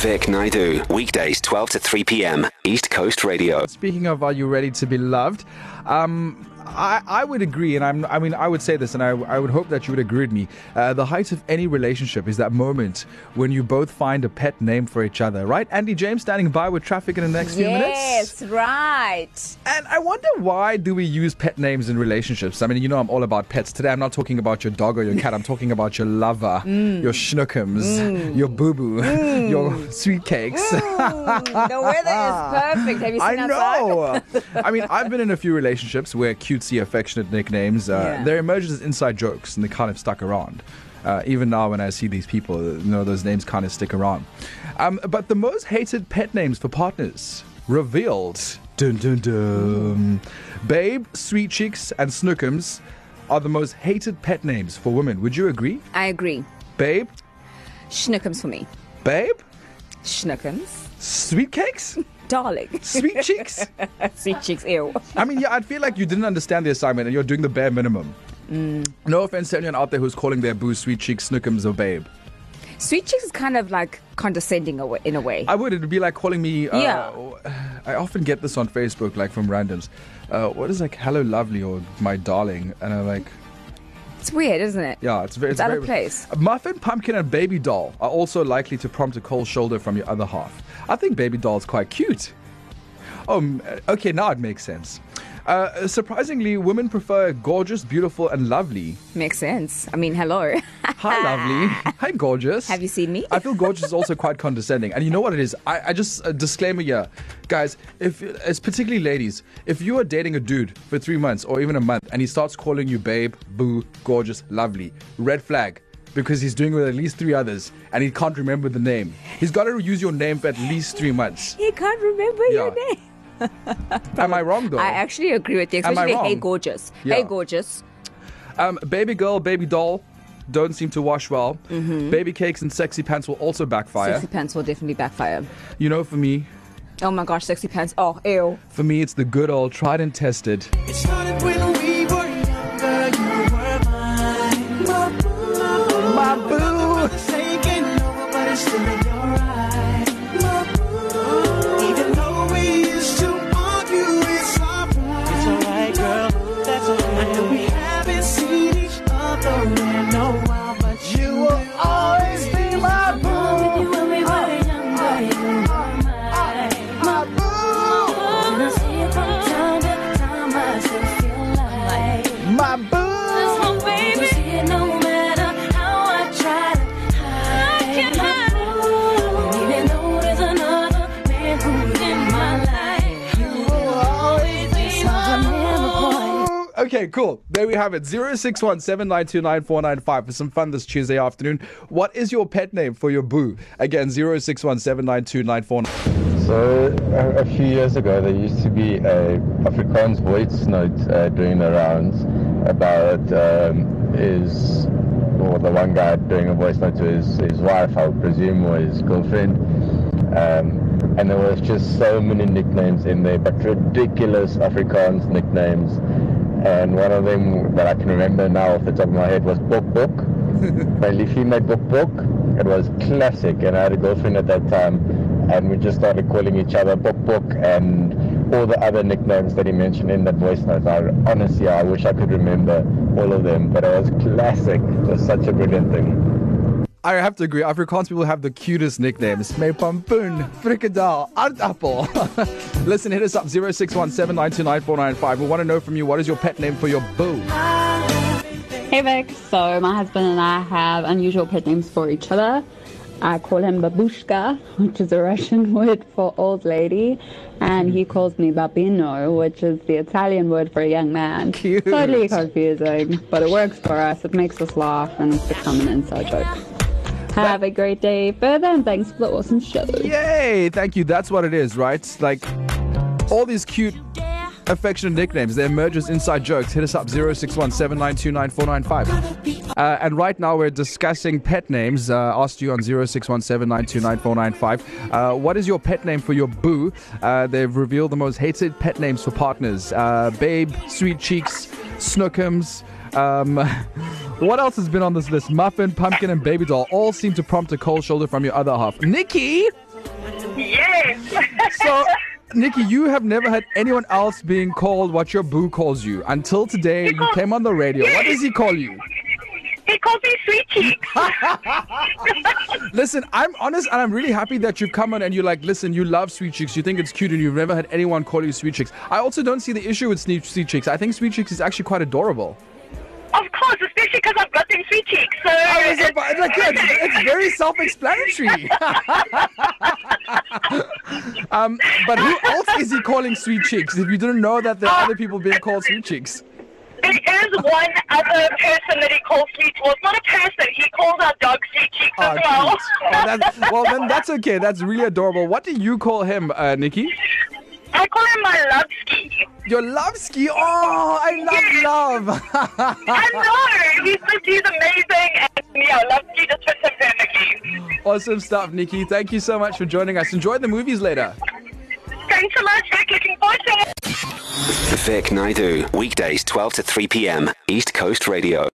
Vic Naidu, weekdays 12 to 3 p.m. East Coast Radio. Speaking of, are you ready to be loved? Um, I, I would agree, and I'm, I mean, I would say this, and I, I would hope that you would agree with me. Uh, the height of any relationship is that moment when you both find a pet name for each other, right? Andy James standing by with traffic in the next few minutes. Yes, right. And I wonder why do we use pet names in relationships? I mean, you know, I'm all about pets. Today, I'm not talking about your dog or your cat. I'm talking about your lover, mm. your schnookums, mm. your boo boo, mm. your sweet cakes. The weather is perfect. Have you seen I outside? know. I mean, I've been in a few relationships where cutesy, affectionate nicknames, uh, Yeah. they're emerged as inside jokes and they kind of stuck around. Uh, even now, when I see these people, you know, those names kind of stick around. Um, but the most hated pet names for partners revealed. Dun, dun, dun. Babe, Sweet Cheeks, and Snookums are the most hated pet names for women. Would you agree? I agree. Babe, Schnookums for me. babe, Schnookums. sweet cakes, Darling. sweet cheeks. Sweet cheeks, ew. I mean, yeah, I'd feel like you didn't understand the assignment and you're doing the bare minimum. No offense to anyone out there who's calling their boo sweet cheeks, snookums or babe. Sweet cheeks is kind of like condescending in a way. I would. It'd be like calling me. Uh, Yeah. I often get this on Facebook, like from randoms. Uh, what is like hello lovely or my darling? And I'm like, It's weird, isn't it? yeah, it's very. It's out very, of place. Muffin, pumpkin, and baby doll are also likely to prompt a cold shoulder from your other half. I think baby doll's quite cute. Oh, okay, now it makes sense. Uh, surprisingly, women prefer gorgeous, beautiful, and lovely. Makes sense. I mean, hello. Hi, lovely. Hi, gorgeous. Have you seen me? I feel gorgeous is also quite condescending. And you know what it is? I, I just, a disclaimer here. Guys, if it's particularly ladies, if you are dating a dude for three months or even a month and he starts calling you babe, boo, gorgeous, lovely, red flag. Because he's doing it with at least three others and he can't remember the name. He's got to use your name for at least three months. he can't remember your name. Am I wrong though? I actually agree with you, Am I especially Hey? Gorgeous. Yeah. Hey Gorgeous. Um, baby girl, baby doll don't seem to wash well. Baby cakes and sexy pants will also backfire. Sexy pants will definitely backfire. You know, for me, Oh my gosh, sexy pants. Oh, ew. For me, it's the good old tried and tested. Okay, cool. There we have it. 061 for some fun this Tuesday afternoon. What is your pet name for your boo? Again, 061 So a, a few years ago, there used to be a Afrikaans voice note uh, doing the rounds about um, or the one guy doing a voice note to his, his wife, I would presume, or his girlfriend. Um, and there was just so many nicknames in there, but ridiculous Afrikaans nicknames. And one of them that I can remember now off the top of my head was Bok Bok. My Liefie made Bok Bok. It was classic, and I had a girlfriend at that time, and we just started calling each other Bok Bok and all the other nicknames that he mentioned in that voice note. I, honestly, I wish I could remember all of them, but it was classic. It was such a brilliant thing. I have to agree. Afrikaans people have the cutest nicknames. Me pampoen, frikadel, aardappel. Listen, hit us up 061 We want to know from you what is your pet name for your boo? Hey Vic, so my husband and I have unusual pet names for each other. I call him Babushka, which is a Russian word for old lady, and he calls me Babino, which is the Italian word for a young man. Cute. Totally confusing, but it works for us. It makes us laugh, and it's become an inside joke. Have a great day further, and thanks for the awesome show. Yay! Thank you. That's what it is, right? Like all these cute, affectionate nicknames. They emerge as inside jokes. Hit us up 061 uh, And right now we're discussing pet names. Uh, asked you on 061 uh, What is your pet name for your boo? Uh, they've revealed the most hated pet names for partners. Uh, babe, Sweet Cheeks, Snookums. Um, what else has been on this list? Muffin, Pumpkin, and Baby Doll all seem to prompt a cold shoulder from your other half. Nikki! Yes. So, Nikki, you have never had anyone else being called what your boo calls you until today. You came on the radio. What does he call you? he calls me sweet cheeks. Listen, I'm honest and I'm really happy that you've come on and you're like, listen, you love sweet chicks, you think it's cute, and you've never had anyone call you sweet chicks. I also don't see the issue with sweet, chicks. I think sweet chicks is actually quite adorable. Of course, especially because I've got them sweet cheeks. So I was about, like, yeah, it's, it's very self-explanatory. um, but who else is he calling sweet cheeks? If you didn't know that there are other people being called sweet cheeks. there is one other person that he calls sweet. Well, it's not a person. He calls our dog sweet cheeks Oh, as well. Oh, well, then that's okay. That's really adorable. What do you call him, uh, Nikki? I call him my love ski. Your love ski. Oh, I love love. I know. He's just, he's amazing. And yeah, love ski just fits him perfectly. awesome stuff, Nikki. Thank you so much for joining us. Enjoy the movies later. Thanks so much, Vic. Looking forward to it. Vic Naidu, weekdays 12 to 3 p.m. East Coast Radio.